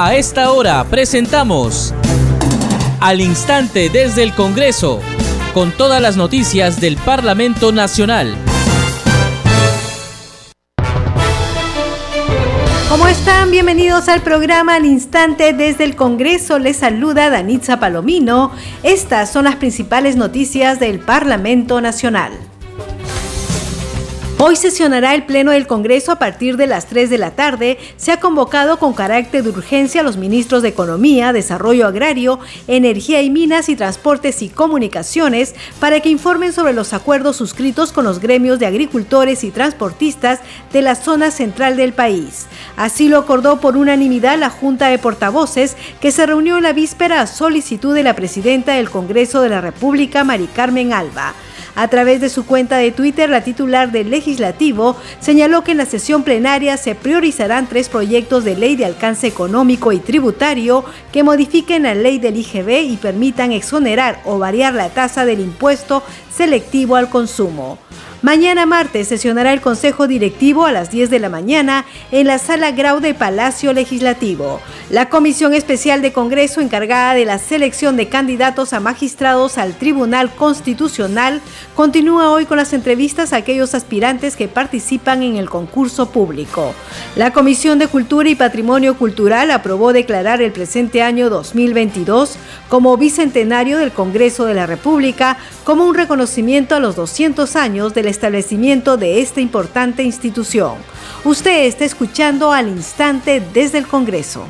A esta hora presentamos Al Instante desde el Congreso, con todas las noticias del Parlamento Nacional. ¿Cómo están? Bienvenidos al programa Al Instante desde el Congreso. Les saluda Danitza Palomino. Estas son las principales noticias del Parlamento Nacional. Hoy sesionará el Pleno del Congreso a partir de las 3 de la tarde. Se ha convocado con carácter de urgencia a los ministros de Economía, Desarrollo Agrario, Energía y Minas y Transportes y Comunicaciones para que informen sobre los acuerdos suscritos con los gremios de agricultores y transportistas de la zona central del país. Así lo acordó por unanimidad la Junta de Portavoces que se reunió en la víspera a solicitud de la presidenta del Congreso de la República, Mari Carmen Alba. A través de su cuenta de Twitter, la titular del legislativo señaló que en la sesión plenaria se priorizarán tres proyectos de ley de alcance económico y tributario que modifiquen la ley del IGB y permitan exonerar o variar la tasa del impuesto selectivo al consumo. Mañana martes sesionará el Consejo Directivo a las 10 de la mañana en la Sala Grau de Palacio Legislativo. La Comisión Especial de Congreso encargada de la selección de candidatos a magistrados al Tribunal Constitucional continúa hoy con las entrevistas a aquellos aspirantes que participan en el concurso público. La Comisión de Cultura y Patrimonio Cultural aprobó declarar el presente año 2022 como bicentenario del Congreso de la República como un reconocimiento a los 200 años del establecimiento de esta importante institución. Usted está escuchando al instante desde el Congreso.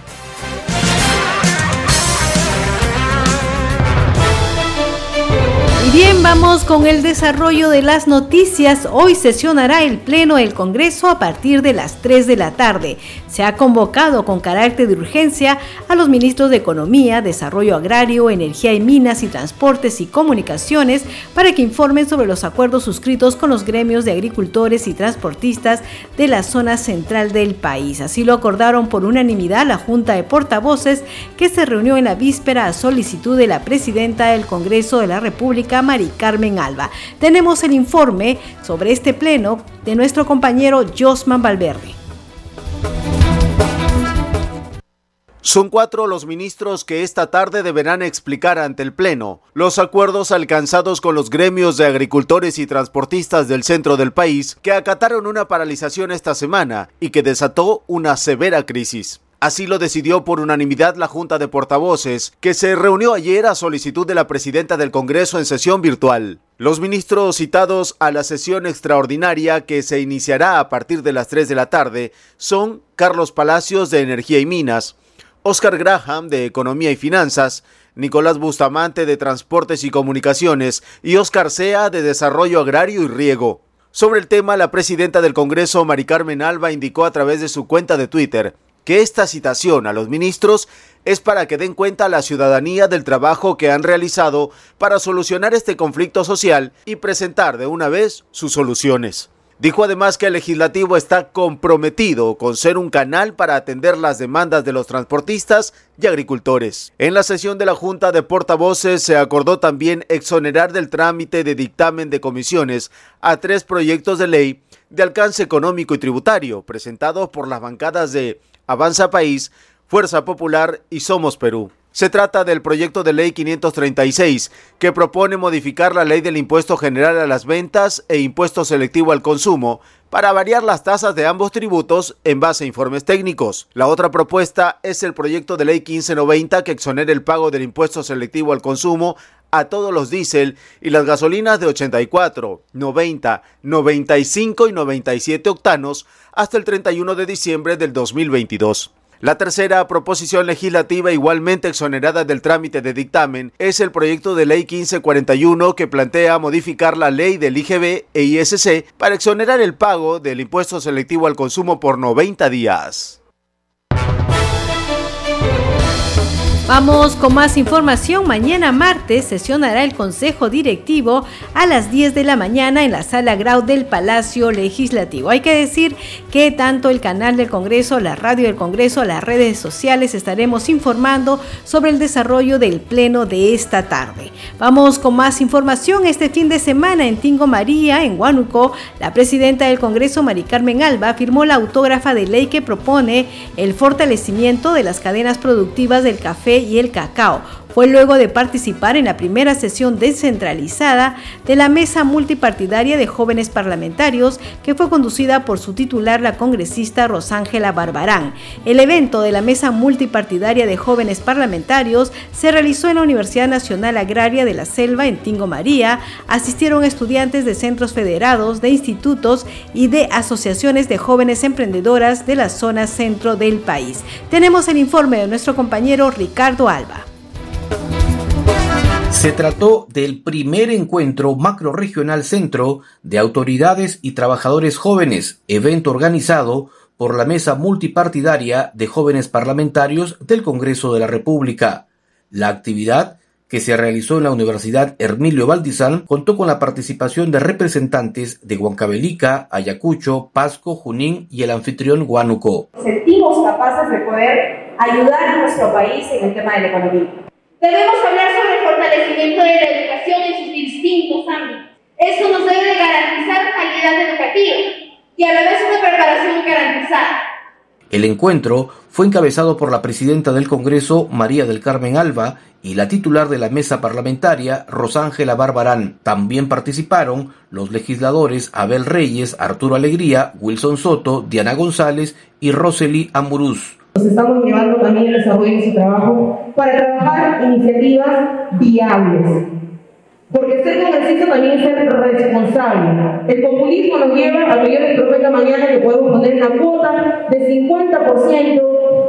Bien, vamos con el desarrollo de las noticias. Hoy sesionará el Pleno del Congreso a partir de las 3 de la tarde. Se ha convocado con carácter de urgencia a los ministros de Economía, Desarrollo Agrario, Energía y Minas y Transportes y Comunicaciones para que informen sobre los acuerdos suscritos con los gremios de agricultores y transportistas de la zona central del país. Así lo acordaron por unanimidad la Junta de Portavoces que se reunió en la víspera a solicitud de la presidenta del Congreso de la República Mari Carmen Alba. Tenemos el informe sobre este pleno de nuestro compañero Josman Valverde. Son cuatro los ministros que esta tarde deberán explicar ante el Pleno los acuerdos alcanzados con los gremios de agricultores y transportistas del centro del país que acataron una paralización esta semana y que desató una severa crisis. Así lo decidió por unanimidad la Junta de Portavoces, que se reunió ayer a solicitud de la presidenta del Congreso en sesión virtual. Los ministros citados a la sesión extraordinaria que se iniciará a partir de las 3 de la tarde son Carlos Palacios de Energía y Minas, Oscar Graham de Economía y Finanzas, Nicolás Bustamante de Transportes y Comunicaciones y Oscar Sea de Desarrollo Agrario y Riego. Sobre el tema, la presidenta del Congreso, Mari Carmen Alba, indicó a través de su cuenta de Twitter que esta citación a los ministros es para que den cuenta a la ciudadanía del trabajo que han realizado para solucionar este conflicto social y presentar de una vez sus soluciones. Dijo además que el legislativo está comprometido con ser un canal para atender las demandas de los transportistas y agricultores. En la sesión de la Junta de Portavoces se acordó también exonerar del trámite de dictamen de comisiones a tres proyectos de ley de alcance económico y tributario presentados por las bancadas de Avanza País, Fuerza Popular y Somos Perú. Se trata del proyecto de ley 536, que propone modificar la ley del impuesto general a las ventas e impuesto selectivo al consumo para variar las tasas de ambos tributos en base a informes técnicos. La otra propuesta es el proyecto de ley 1590 que exonera el pago del impuesto selectivo al consumo a todos los diésel y las gasolinas de 84, 90, 95 y 97 octanos hasta el 31 de diciembre del 2022. La tercera proposición legislativa igualmente exonerada del trámite de dictamen es el proyecto de ley 1541 que plantea modificar la ley del IGB e ISC para exonerar el pago del impuesto selectivo al consumo por 90 días. Vamos con más información. Mañana martes sesionará el Consejo Directivo a las 10 de la mañana en la sala Grau del Palacio Legislativo. Hay que decir que tanto el canal del Congreso, la radio del Congreso, las redes sociales estaremos informando sobre el desarrollo del pleno de esta tarde. Vamos con más información. Este fin de semana en Tingo María, en Huánuco, la presidenta del Congreso, Mari Carmen Alba, firmó la autógrafa de ley que propone el fortalecimiento de las cadenas productivas del café y el cacao. Fue luego de participar en la primera sesión descentralizada de la Mesa Multipartidaria de Jóvenes Parlamentarios, que fue conducida por su titular, la congresista Rosángela Barbarán. El evento de la Mesa Multipartidaria de Jóvenes Parlamentarios se realizó en la Universidad Nacional Agraria de la Selva, en Tingo María. Asistieron estudiantes de centros federados, de institutos y de asociaciones de jóvenes emprendedoras de la zona centro del país. Tenemos el informe de nuestro compañero Ricardo Alba. Se trató del primer encuentro macroregional centro de autoridades y trabajadores jóvenes, evento organizado por la Mesa Multipartidaria de Jóvenes Parlamentarios del Congreso de la República. La actividad, que se realizó en la Universidad Hermilio Valdizán, contó con la participación de representantes de Huancavelica, Ayacucho, Pasco, Junín y el anfitrión Huánuco. Sentimos capaces de poder ayudar a nuestro país en el tema de la economía Debemos hablar sobre el fortalecimiento de la educación en sus distintos ámbitos. Eso nos debe garantizar calidad educativa y a la vez una preparación garantizada. El encuentro fue encabezado por la presidenta del Congreso, María del Carmen Alba, y la titular de la mesa parlamentaria, Rosángela Barbarán. También participaron los legisladores Abel Reyes, Arturo Alegría, Wilson Soto, Diana González y Rosely Amuruz. Nos estamos llevando también desarrollo de su trabajo para trabajar iniciativas viables. Porque ser congresista también es ser responsable. El populismo nos lleva a que yo les prometa mañana que podemos poner una cuota de 50%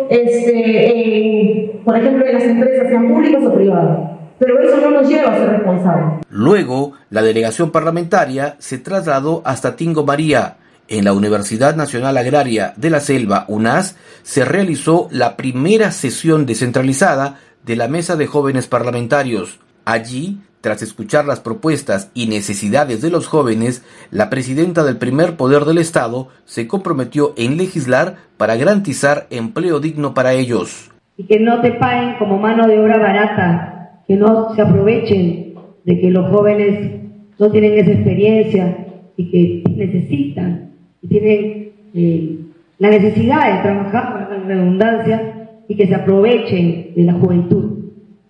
este, por ejemplo, en las empresas, sean públicas o privadas. Pero eso no nos lleva a ser responsables. Luego, la delegación parlamentaria se trasladó hasta Tingo María, en la Universidad Nacional Agraria de la Selva, UNAS, se realizó la primera sesión descentralizada de la Mesa de Jóvenes Parlamentarios. Allí, tras escuchar las propuestas y necesidades de los jóvenes, la presidenta del primer poder del Estado se comprometió en legislar para garantizar empleo digno para ellos. Y que no te paguen como mano de obra barata, que no se aprovechen de que los jóvenes no tienen esa experiencia y que necesitan y tienen eh, la necesidad de trabajar en redundancia y que se aprovechen de la juventud.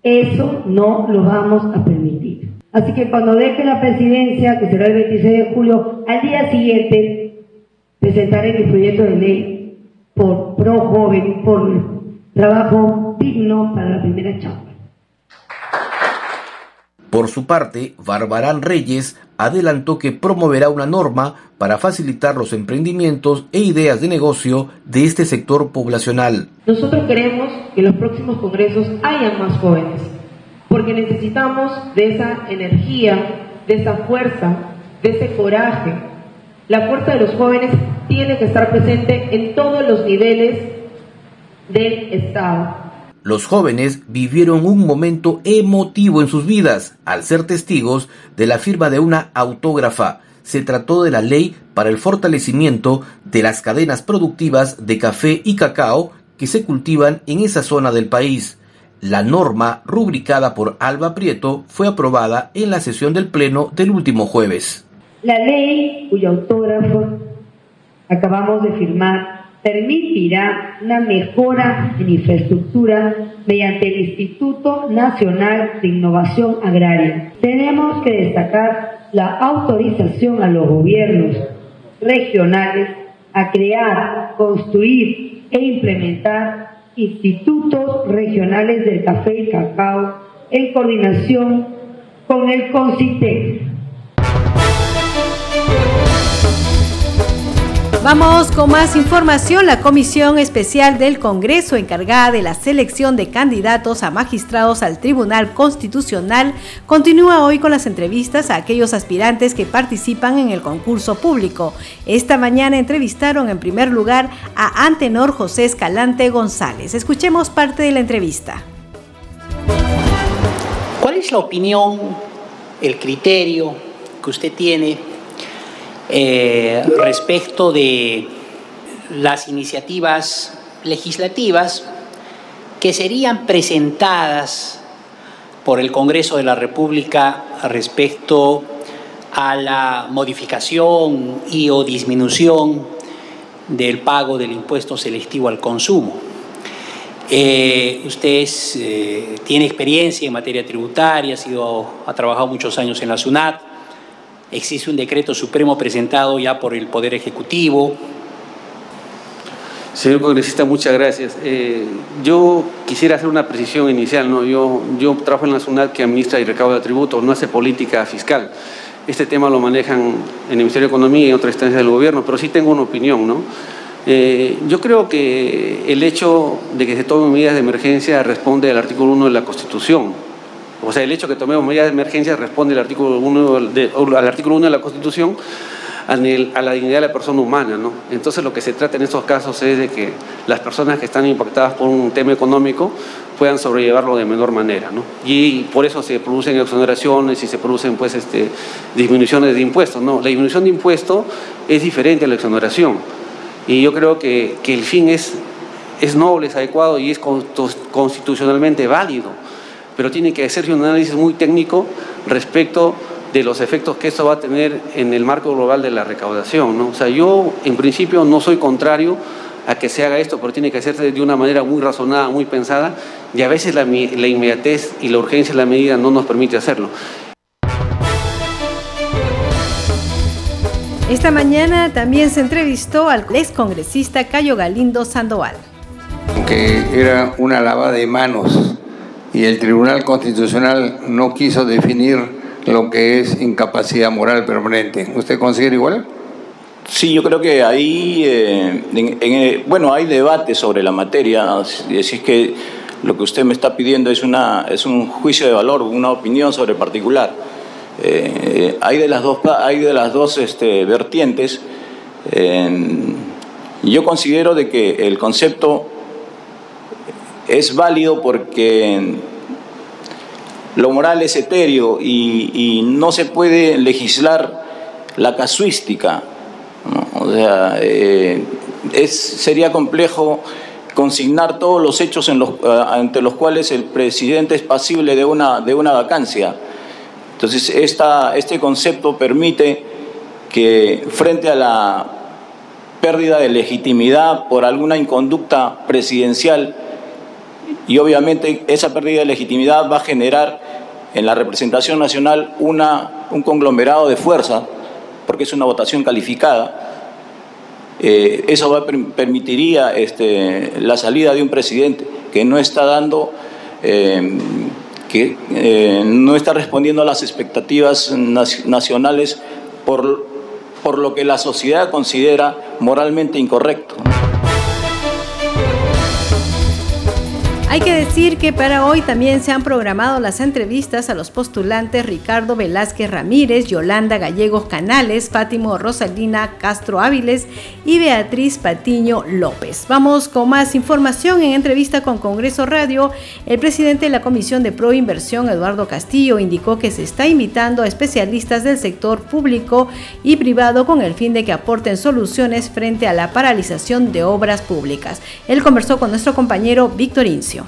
Eso no lo vamos a permitir. Así que cuando deje la presidencia, que será el 26 de julio, al día siguiente presentaré mi proyecto de ley por pro joven, por trabajo digno para la primera chamba. Por su parte, Barbarán Reyes adelantó que promoverá una norma para facilitar los emprendimientos e ideas de negocio de este sector poblacional. Nosotros queremos que en los próximos congresos haya más jóvenes, porque necesitamos de esa energía, de esa fuerza, de ese coraje. La fuerza de los jóvenes tiene que estar presente en todos los niveles del Estado los jóvenes vivieron un momento emotivo en sus vidas al ser testigos de la firma de una autógrafa. Se trató de la ley para el fortalecimiento de las cadenas productivas de café y cacao que se cultivan en esa zona del país. La norma, rubricada por Alba Prieto, fue aprobada en la sesión del Pleno del último jueves. La ley cuyo autógrafo acabamos de firmar permitirá una mejora en infraestructura mediante el Instituto Nacional de Innovación Agraria. Tenemos que destacar la autorización a los gobiernos regionales a crear, construir e implementar institutos regionales del café y cacao en coordinación con el CONCITEC Vamos con más información. La Comisión Especial del Congreso encargada de la selección de candidatos a magistrados al Tribunal Constitucional continúa hoy con las entrevistas a aquellos aspirantes que participan en el concurso público. Esta mañana entrevistaron en primer lugar a Antenor José Escalante González. Escuchemos parte de la entrevista. es la opinión, el criterio que usted tiene eh, respecto de las iniciativas legislativas que serían presentadas por el Congreso de la República respecto a la modificación y o disminución del pago del impuesto selectivo al consumo. Eh, usted eh, tiene experiencia en materia tributaria, ha, trabajado muchos años en la SUNAT, existe un decreto supremo presentado ya por el Poder Ejecutivo. Señor congresista, muchas gracias. Eh, yo quisiera hacer una precisión inicial. ¿no? Yo, trabajo en la SUNAT que administra y recauda tributos, no hace política fiscal. Este tema lo manejan en el Ministerio de Economía y en otras instancias del gobierno, pero sí tengo una opinión. ¿no? Eh, yo creo que el hecho de que se tomen medidas de emergencia responde al artículo 1 de la Constitución. O sea, el hecho que tomemos medidas de emergencia responde al artículo 1 de, al artículo 1 de la Constitución a, la dignidad de la persona humana. ¿no? Entonces lo que se trata en estos casos es de que las personas que están impactadas por un tema económico puedan sobrellevarlo de menor manera. ¿no? Y por eso se producen exoneraciones y se producen pues, este, disminuciones de impuestos. ¿no? La disminución de impuestos es diferente a la exoneración. Y yo creo que, que el fin es, es noble, es adecuado y es constitucionalmente válido. Pero tiene que hacerse un análisis muy técnico respecto de los efectos que esto va a tener en el marco global de la recaudación. ¿no? O sea, yo en principio no soy contrario a que se haga esto, pero tiene que hacerse de una manera muy razonada, muy pensada, y a veces la, la inmediatez y la urgencia de la medida no nos permite hacerlo. Esta mañana también se entrevistó al excongresista Cayo Galindo Sandoval. Que era una lava de manos y el Tribunal Constitucional no quiso definir lo que es incapacidad moral permanente. ¿Usted considera igual? Sí, yo creo que ahí, eh, eh, bueno, hay debate sobre la materia. Si es que lo que usted me está pidiendo es, una, es un juicio de valor, una opinión sobre particular. Eh, hay de las dos, hay de las dos este, vertientes. yo considero de que el concepto es válido porque lo moral es etéreo y, no se puede legislar la casuística. O sea, eh, es, sería complejo consignar todos los hechos eh, ante los cuales el presidente es pasible de una, de una vacancia. Entonces, esta, este concepto permite que frente a la pérdida de legitimidad por alguna inconducta presidencial, y obviamente esa pérdida de legitimidad va a generar en la representación nacional una, un conglomerado de fuerza, porque es una votación calificada. Eh, eso permitiría este, la salida de un presidente que no está dando, eh, que eh, no está respondiendo a las expectativas nacionales por, por lo que la sociedad considera moralmente incorrecto. Hay que decir que para hoy también se han programado las entrevistas a los postulantes Ricardo Velázquez Ramírez, Yolanda Gallegos Canales, Fátimo Rosalina Castro Áviles y Beatriz Patiño López. Vamos con más información en entrevista con Congreso Radio. El presidente de la Comisión de Proinversión, Eduardo Castillo, indicó que se está invitando a especialistas del sector público y privado con el fin de que aporten soluciones frente a la paralización de obras públicas. Él conversó con nuestro compañero Víctor Incio.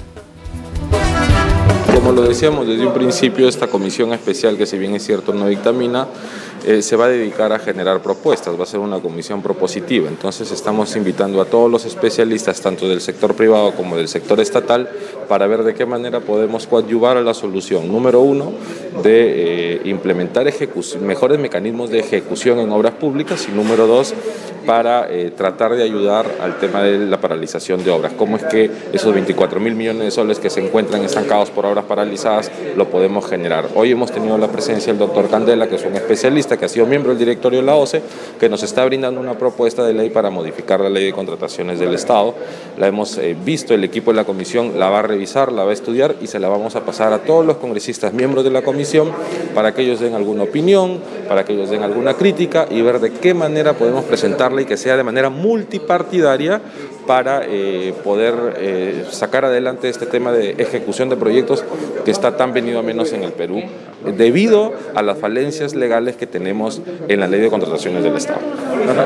Como lo decíamos desde un principio, esta comisión especial, que si bien es cierto no dictamina, eh, se va a dedicar a generar propuestas, va a ser una comisión propositiva. Entonces estamos invitando a todos los especialistas, tanto del sector privado como del sector estatal, para ver de qué manera podemos coadyuvar a la solución, número uno, de eh, implementar mejores mecanismos de ejecución en obras públicas y número dos, para eh, tratar de ayudar al tema de la paralización de obras. ¿Cómo es que esos 24 mil millones de soles que se encuentran estancados por obras paralizadas lo podemos generar? Hoy hemos tenido la presencia del doctor Candela, que es un especialista que ha sido miembro del directorio de la OCE, que nos está brindando una propuesta de ley para modificar la ley de contrataciones del Estado. La hemos eh, visto, el equipo de la comisión la va a revisar, la va a estudiar y se la vamos a pasar a todos los congresistas miembros de la comisión para que ellos den alguna opinión, para que ellos den alguna crítica y ver de qué manera podemos presentarla y que sea de manera multipartidaria para eh, poder eh, sacar adelante este tema de ejecución de proyectos que está tan venido a menos en el Perú, debido a las falencias legales que tenemos en la ley de contrataciones del Estado.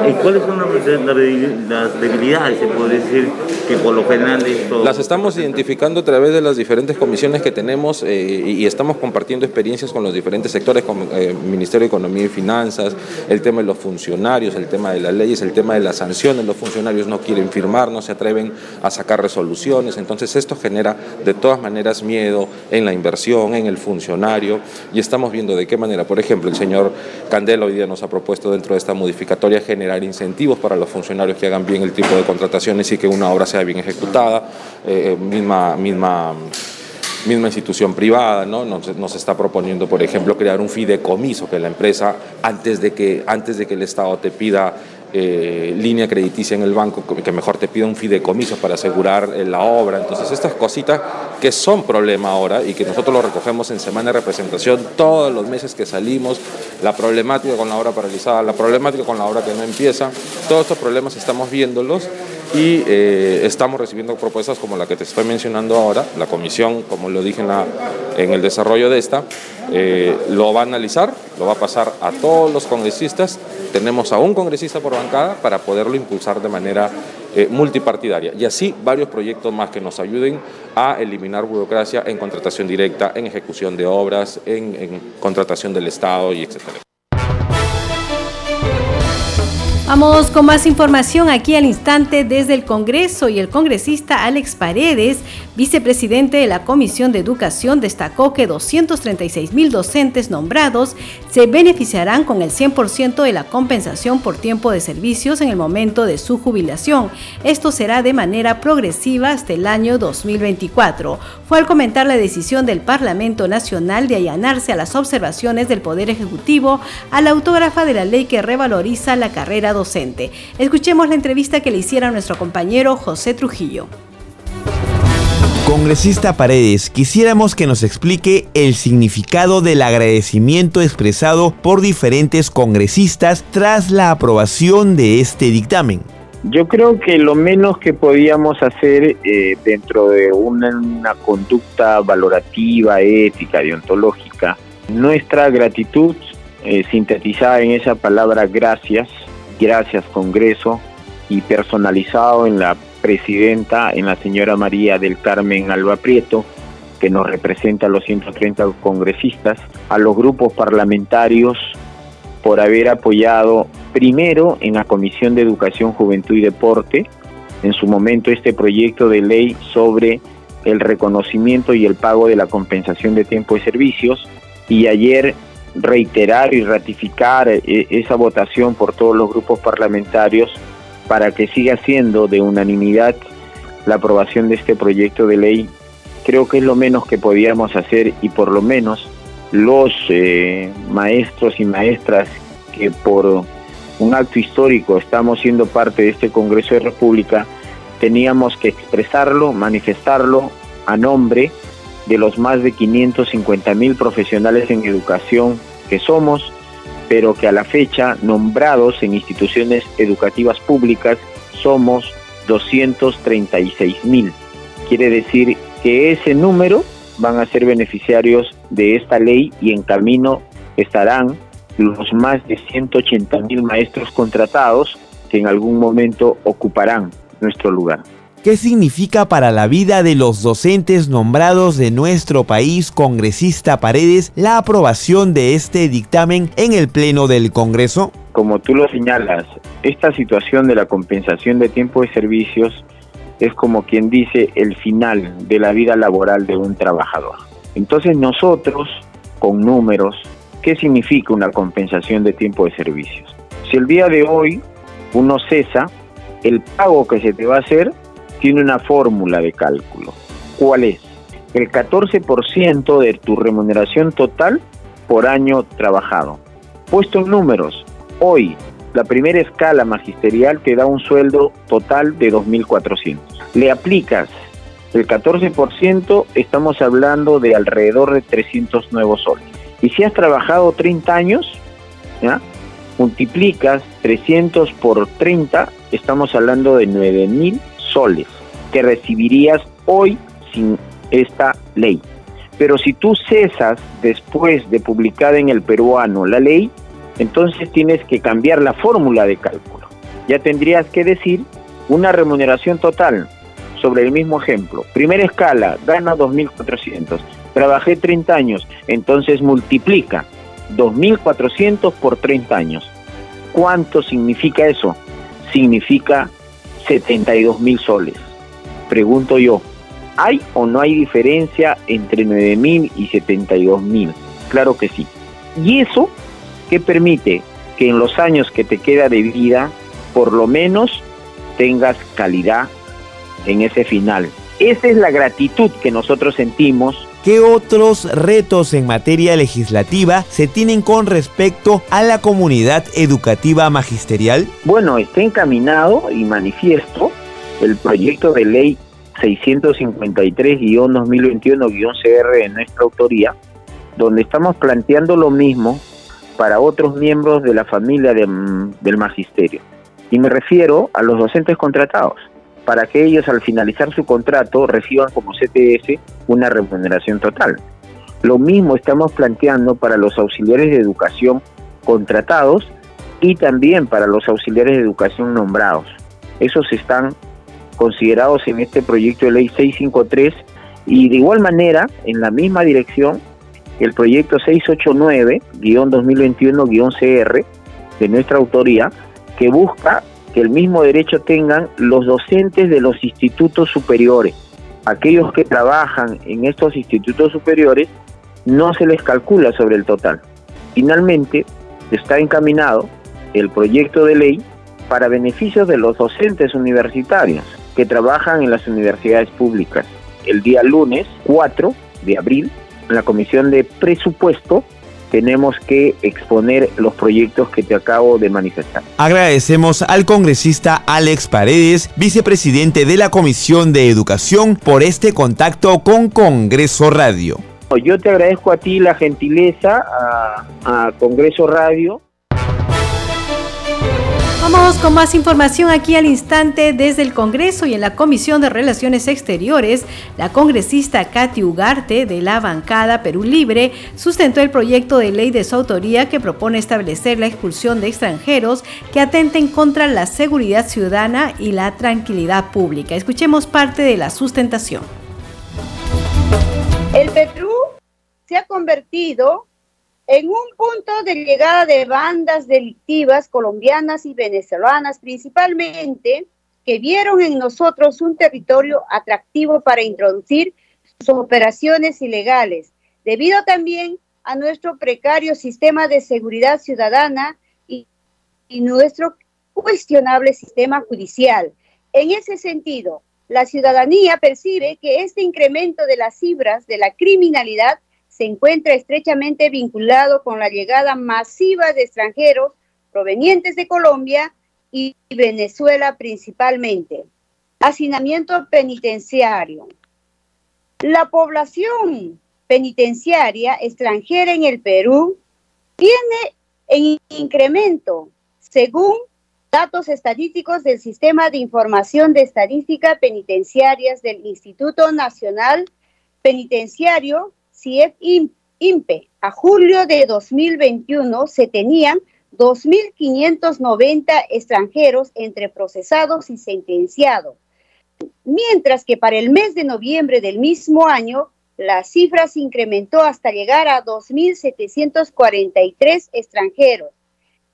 ¿Y cuáles son las debilidades, se puede decir, que por lo general esto... Las estamos identificando a través de las diferentes comisiones que tenemos eh, y estamos compartiendo experiencias con los diferentes sectores, como el Ministerio de Economía y Finanzas, el tema de los funcionarios, el tema de las leyes, el tema de las sanciones, los funcionarios no quieren firmar, no se atreven a sacar resoluciones, entonces esto genera de todas maneras miedo en la inversión, en el funcionario, y estamos viendo de qué manera, por ejemplo, el señor Candela hoy día nos ha propuesto dentro de esta modificatoria generar incentivos para los funcionarios que hagan bien el tipo de contrataciones y que una obra sea bien ejecutada, eh, eh, misma, misma misma institución privada, ¿no? Nos, está proponiendo, por ejemplo, crear un fideicomiso que la empresa, antes de que, antes de que el Estado te pida eh, línea crediticia en el banco, que mejor te pida un fideicomiso para asegurar eh, la obra. Entonces, estas cositas que son problema ahora y que nosotros lo recogemos en semana de representación todos los meses que salimos, la problemática con la obra paralizada, la problemática con la obra que no empieza, todos estos problemas estamos viéndolos y eh, estamos recibiendo propuestas como la que te estoy mencionando ahora. La comisión, como lo dije en, el desarrollo de esta, eh, lo va a analizar, lo va a pasar a todos los congresistas. Tenemos a un congresista por bancada para poderlo impulsar de manera eh, multipartidaria y así varios proyectos más que nos ayuden a eliminar burocracia en contratación directa, en ejecución de obras, en, en contratación del Estado y etcétera. Vamos con más información aquí al instante desde el Congreso y el congresista Alex Paredes, vicepresidente de la Comisión de Educación, destacó que 236 mil docentes nombrados se beneficiarán con el 100% de la compensación por tiempo de servicios en el momento de su jubilación. Esto será de manera progresiva hasta el año 2024. Fue al comentar la decisión del Parlamento Nacional de allanarse a las observaciones del Poder Ejecutivo a la autógrafa de la ley que revaloriza la carrera docente. Escuchemos la entrevista que le hiciera a nuestro compañero José Trujillo. Congresista Paredes, quisiéramos que nos explique el significado del agradecimiento expresado por diferentes congresistas tras la aprobación de este dictamen. Yo creo que lo menos que podíamos hacer eh, dentro de una, una, conducta valorativa, ética, deontológica, nuestra gratitud eh, sintetizada en esa palabra gracias, gracias Congreso y personalizado en la presidenta, en la señora María del Carmen Alba Prieto, que nos representa a los 130 congresistas, a los grupos parlamentarios por haber apoyado primero en la Comisión de Educación, Juventud y Deporte, en su momento este proyecto de ley sobre el reconocimiento y el pago de la compensación de tiempo de servicios, y ayer reiterar y ratificar eh, esa votación por todos los grupos parlamentarios para que siga siendo de unanimidad la aprobación de este proyecto de ley, creo que es lo menos que podíamos hacer y por lo menos los eh, maestros y maestras que por un acto histórico estamos siendo parte de este Congreso de República, teníamos que expresarlo, manifestarlo a nombre de los más de 550 mil profesionales en educación que somos, pero que a la fecha, nombrados en instituciones educativas públicas, somos 236 mil. Quiere decir que ese número van a ser beneficiarios de esta ley y en camino estarán los más de 180 mil maestros contratados que en algún momento ocuparán nuestro lugar. ¿Qué significa para la vida de los docentes nombrados de nuestro país, congresista Paredes, la aprobación de este dictamen en el Pleno del Congreso? Como tú lo señalas, esta situación de la compensación de tiempo de servicios es como quien dice el final de la vida laboral de un trabajador. Entonces nosotros, con números, ¿qué significa una compensación de tiempo de servicios? Si el día de hoy uno cesa, el pago que se te va a hacer tiene una fórmula de cálculo. ¿Cuál es? El 14% de tu remuneración total por año trabajado. Puesto en números, hoy la primera escala magisterial te da un sueldo total de 2.400. Le aplicas el 14%, estamos hablando de alrededor de 300 nuevos soles. Y si has trabajado 30 años, multiplicas 300 por 30, estamos hablando de 9.000 soles que recibirías hoy sin esta ley. Pero si tú cesas después de publicada en el peruano la ley, entonces tienes que cambiar la fórmula de cálculo. Ya tendrías que decir una remuneración total sobre el mismo ejemplo. Primera escala, gana 2.400. Trabajé 30 años, entonces multiplica 2.400 por 30 años. ¿Cuánto significa eso? Significa 72.000 soles. Pregunto yo, ¿hay o no hay diferencia entre 9.000 y 72.000? Claro que sí. Y eso que permite que en los años que te queda de vida, por lo menos tengas calidad en ese final. Esa es la gratitud que nosotros sentimos. ¿Qué otros retos en materia legislativa se tienen con respecto a la comunidad educativa magisterial? Bueno, está encaminado y manifiesto el proyecto de ley 653-2021-CR de nuestra autoría, donde estamos planteando lo mismo para otros miembros de la familia del magisterio. Y me refiero a los docentes contratados, para que ellos al finalizar su contrato reciban como CTS una remuneración total. Lo mismo estamos planteando para los auxiliares de educación contratados y también para los auxiliares de educación nombrados. Esos están considerados en este proyecto de ley 653 y de igual manera, en la misma dirección, el proyecto 689-2021-CR de nuestra autoría, que busca que el mismo derecho tengan los docentes de los institutos superiores. Aquellos que trabajan en estos institutos superiores no se les calcula sobre el total. Finalmente, está encaminado el proyecto de ley para beneficios de los docentes universitarios que trabajan en las universidades públicas. El día lunes 4 de abril, en la Comisión de Presupuesto, tenemos que exponer los proyectos que te acabo de manifestar. Agradecemos al congresista Alex Paredes, vicepresidente de la Comisión de Educación, por este contacto con Congreso Radio. Yo te agradezco a ti la gentileza, a, a Congreso Radio. Con más información aquí al instante desde el Congreso y en la Comisión de Relaciones Exteriores. La congresista Katy Ugarte de la bancada Perú Libre sustentó el proyecto de ley de su autoría que propone establecer la expulsión de extranjeros que atenten contra la seguridad ciudadana y la tranquilidad pública. Escuchemos parte de la sustentación. El Perú se ha convertido en un punto de llegada de bandas delictivas colombianas y venezolanas principalmente, que vieron en nosotros un territorio atractivo para introducir sus operaciones ilegales, debido también a nuestro precario sistema de seguridad ciudadana y, nuestro cuestionable sistema judicial. En ese sentido, la ciudadanía percibe que este incremento de las cifras de la criminalidad se encuentra estrechamente vinculado con la llegada masiva de extranjeros provenientes de Colombia y Venezuela principalmente. Hacinamiento penitenciario. La población penitenciaria extranjera en el Perú tiene en incremento, según datos estadísticos del Sistema de Información de Estadística Penitenciarias del Instituto Nacional Penitenciario CIEF INPE. A julio de 2021 se tenían 2.590 extranjeros entre procesados y sentenciados, mientras que para el mes de noviembre del mismo año la cifra se incrementó hasta llegar a 2.743 extranjeros.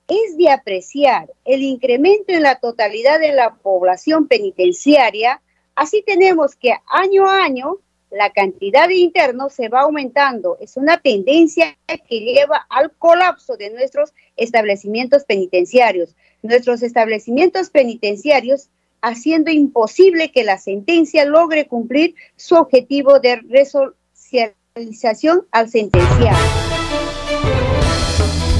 Es de apreciar el incremento en la totalidad de la población penitenciaria, así tenemos que año a año la cantidad de internos se va aumentando. Es una tendencia que lleva al colapso de nuestros establecimientos penitenciarios. Nuestros establecimientos penitenciarios haciendo imposible que la sentencia logre cumplir su objetivo de resocialización al sentenciar.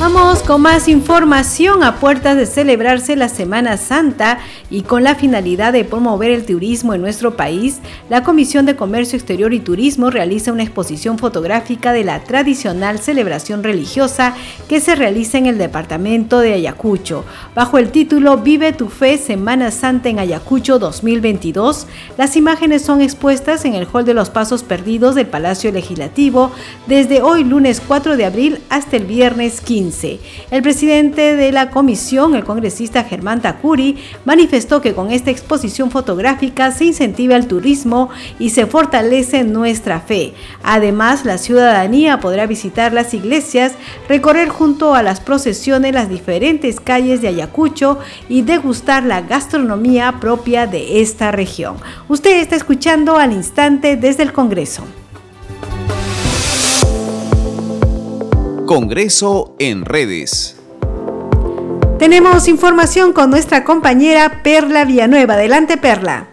Vamos con más información a puertas de celebrarse la Semana Santa y con la finalidad de promover el turismo en nuestro país, la Comisión de Comercio Exterior y Turismo realiza una exposición fotográfica de la tradicional celebración religiosa que se realiza en el departamento de Ayacucho. Bajo el título Vive tu fe Semana Santa en Ayacucho 2022, las imágenes son expuestas en el Hall de los Pasos Perdidos del Palacio Legislativo desde hoy lunes 4 de abril hasta el viernes 15. El presidente de la comisión, el congresista Germán Takuri, manifestó que con esta exposición fotográfica se incentiva el turismo y se fortalece nuestra fe. Además, la ciudadanía podrá visitar las iglesias, recorrer junto a las procesiones las diferentes calles de Ayacucho y degustar la gastronomía propia de esta región. Usted está escuchando al instante desde el Congreso. Congreso en redes. Tenemos información con nuestra compañera Perla Villanueva. Adelante, Perla.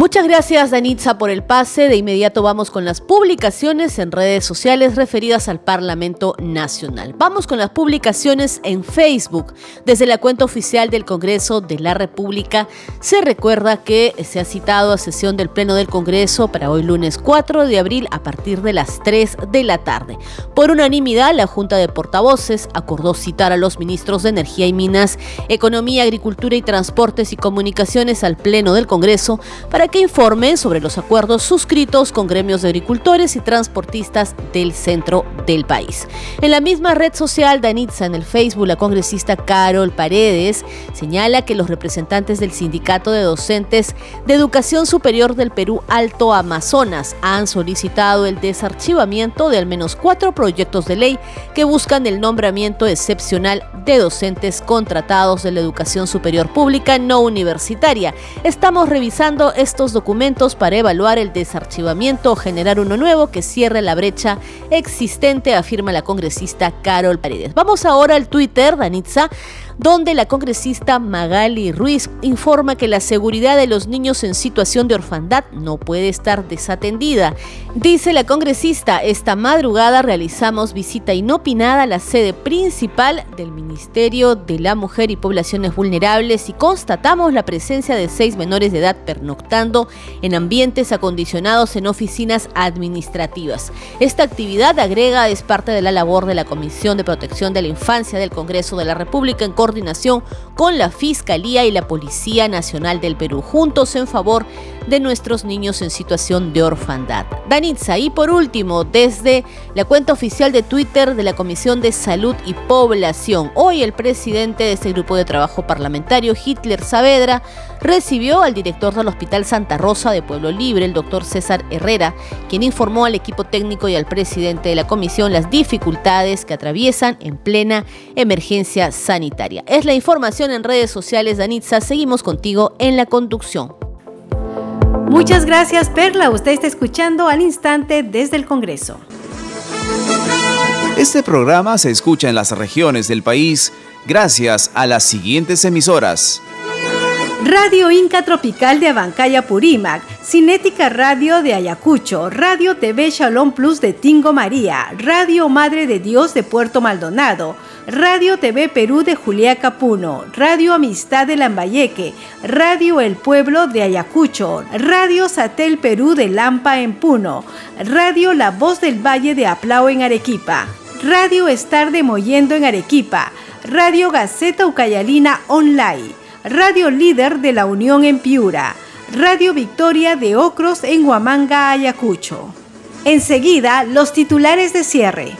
Muchas gracias Danitza por el pase. De inmediato vamos con las publicaciones en redes sociales referidas al Parlamento Nacional. Vamos con las publicaciones en Facebook. Desde la cuenta oficial del Congreso de la República se recuerda que se ha citado a sesión del Pleno del Congreso para hoy lunes 4 de abril a partir de las 3 de la tarde. Por unanimidad, la Junta de Portavoces acordó citar a los ministros de Energía y Minas, Economía, Agricultura y Transportes y Comunicaciones al Pleno del Congreso para que informe sobre los acuerdos suscritos con gremios de agricultores y transportistas del centro del país. En la misma red social Danitza, en el Facebook, la congresista Carol Paredes señala que los representantes del Sindicato de Docentes de Educación Superior del Perú Alto Amazonas han solicitado el desarchivamiento de al menos cuatro proyectos de ley que buscan el nombramiento excepcional de docentes contratados de la educación superior pública no universitaria. Estamos revisando estos documentos para evaluar el desarchivamiento o generar uno nuevo que cierre la brecha existente, afirma la congresista Carol Paredes. Vamos ahora al Twitter, Danitza donde la congresista Magali Ruiz informa que la seguridad de los niños en situación de orfandad no puede estar desatendida. Dice la congresista, esta madrugada realizamos visita inopinada a la sede principal del Ministerio de la Mujer y Poblaciones Vulnerables y constatamos la presencia de seis menores de edad pernoctando en ambientes acondicionados en oficinas administrativas. Esta actividad, agrega, es parte de la labor de la Comisión de Protección de la Infancia del Congreso de la República en coordinación con la Fiscalía y la Policía Nacional del Perú, juntos en favor de nuestros niños en situación de orfandad. Danitza, y por último, desde la cuenta oficial de Twitter de la Comisión de Salud y Población, hoy el presidente de este grupo de trabajo parlamentario, Hitler Saavedra, recibió al director del Hospital Santa Rosa de Pueblo Libre, el doctor César Herrera, quien informó al equipo técnico y al presidente de la comisión las dificultades que atraviesan en plena emergencia sanitaria. Es la información en redes sociales, Danitza. Seguimos contigo en la conducción. Muchas gracias, Perla. Usted está escuchando al instante desde el Congreso. Este programa se escucha en las regiones del país gracias a las siguientes emisoras. Radio Inca Tropical de Abancaya Purímac, Cinética Radio de Ayacucho, Radio TV Shalom Plus de Tingo María, Radio Madre de Dios de Puerto Maldonado, Radio TV Perú de Juliaca Puno, Radio Amistad de Lambayeque, Radio El Pueblo de Ayacucho, Radio Satel Perú de Lampa en Puno, Radio La Voz del Valle de Aplao en Arequipa, Radio Estar de Moyendo en Arequipa, Radio Gaceta Ucayalina Online, Radio Líder de la Unión en Piura, Radio Victoria de Ocros en Huamanga, Ayacucho. Enseguida, los titulares de cierre.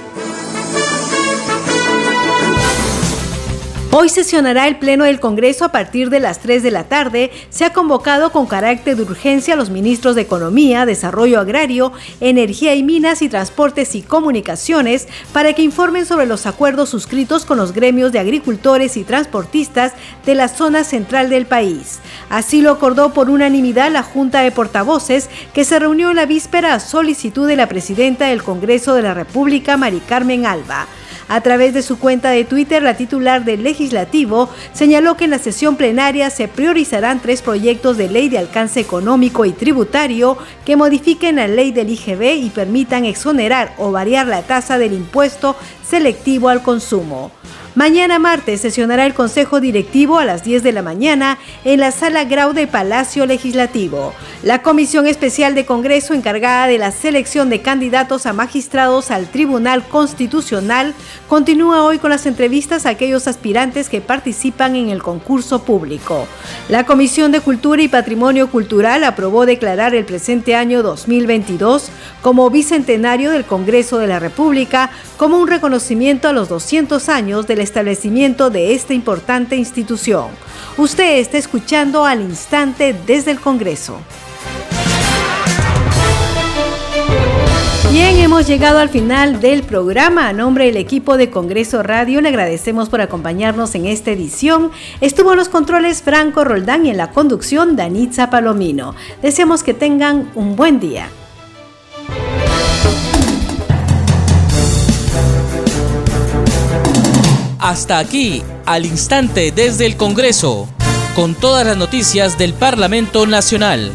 Hoy sesionará el Pleno del Congreso a partir de las 3 de la tarde. Se ha convocado con carácter de urgencia a los ministros de Economía, Desarrollo Agrario, Energía y Minas y Transportes y Comunicaciones para que informen sobre los acuerdos suscritos con los gremios de agricultores y transportistas de la zona central del país. Así lo acordó por unanimidad la Junta de Portavoces que se reunió en la víspera a solicitud de la presidenta del Congreso de la República, Mari Carmen Alba. A través de su cuenta de Twitter, la titular del legislativo señaló que en la sesión plenaria se priorizarán tres proyectos de ley de alcance económico y tributario que modifiquen la ley del IGB y permitan exonerar o variar la tasa del impuesto selectivo al consumo. Mañana martes sesionará el Consejo Directivo a las 10 de la mañana en la Sala Grau de Palacio Legislativo. La Comisión Especial de Congreso encargada de la selección de candidatos a magistrados al Tribunal Constitucional continúa hoy con las entrevistas a aquellos aspirantes que participan en el concurso público. La Comisión de Cultura y Patrimonio Cultural aprobó declarar el presente año 2022 como bicentenario del Congreso de la República como un reconocimiento a los 200 años del establecimiento de esta importante institución. Usted está escuchando al instante desde el Congreso. Bien, hemos llegado al final del programa. A nombre del equipo de Congreso Radio le agradecemos por acompañarnos en esta edición. Estuvo en los controles Franco Roldán y en la conducción Danitza Palomino. Deseamos que tengan un buen día. Hasta aquí, al instante desde el Congreso, con todas las noticias del Parlamento Nacional.